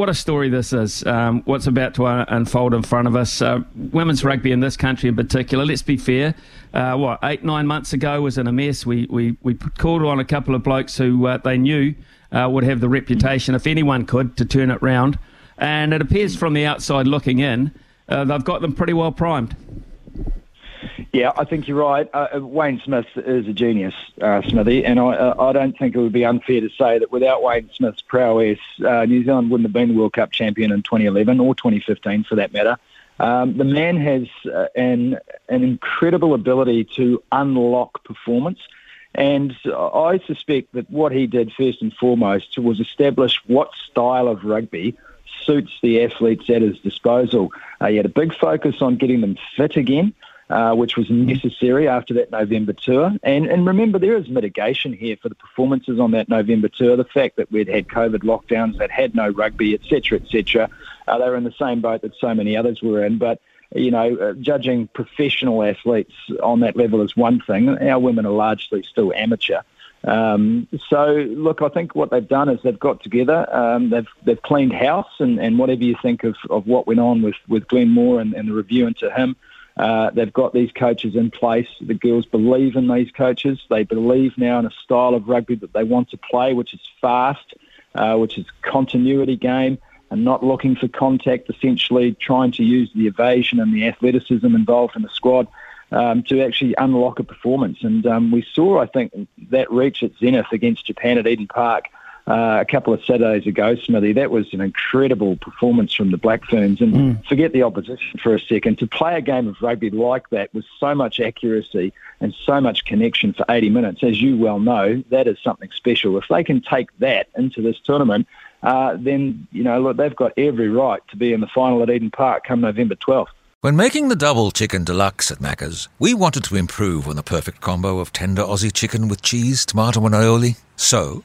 What a story this is. Um, what's about to uh, unfold in front of us. Uh, women's rugby in this country in particular, let's be fair, uh, what, eight, nine months ago was in a mess. We, we, we called on a couple of blokes who uh, they knew uh, would have the reputation, if anyone could, to turn it round. And it appears from the outside looking in, uh, they've got them pretty well primed. Yeah, I think you're right. Uh, uh, Wayne Smith is a genius, uh, Smithy, and I, uh, I don't think it would be unfair to say that without Wayne Smith's prowess, uh, New Zealand wouldn't have been World Cup champion in 2011 or 2015 for that matter. Um, the man has an an incredible ability to unlock performance, and I suspect that what he did first and foremost was establish what style of rugby suits the athletes at his disposal. He had a big focus on getting them fit again. Uh, which was necessary after that November tour. And, and remember, there is mitigation here for the performances on that November tour. The fact that we'd had COVID lockdowns, that had no rugby, etc., etc. Uh, they were in the same boat that so many others were in. But you know, uh, judging professional athletes on that level is one thing. Our women are largely still amateur. Um, so, look, I think what they've done is they've got together, um, they've they've cleaned house, and, and whatever you think of, of what went on with, with Glenn Moore and, and the review into him, uh, they've got these coaches in place. The girls believe in these coaches. They believe now in a style of rugby that they want to play, which is fast, uh, which is continuity game, and not looking for contact. Essentially, trying to use the evasion and the athleticism involved in the squad um, to actually unlock a performance. And um, we saw, I think, that reach at zenith against Japan at Eden Park. Uh, a couple of Saturdays ago, Smithy. That was an incredible performance from the Black Ferns. And Mm. forget the opposition for a second. To play a game of rugby like that with so much accuracy and so much connection for 80 minutes, as you well know, that is something special. If they can take that into this tournament, uh, then you know look, they've got every right to be in the final at Eden Park come November 12th. When making the double chicken deluxe at Macca's, we wanted to improve on the perfect combo of tender Aussie chicken with cheese, tomato, and aioli. So,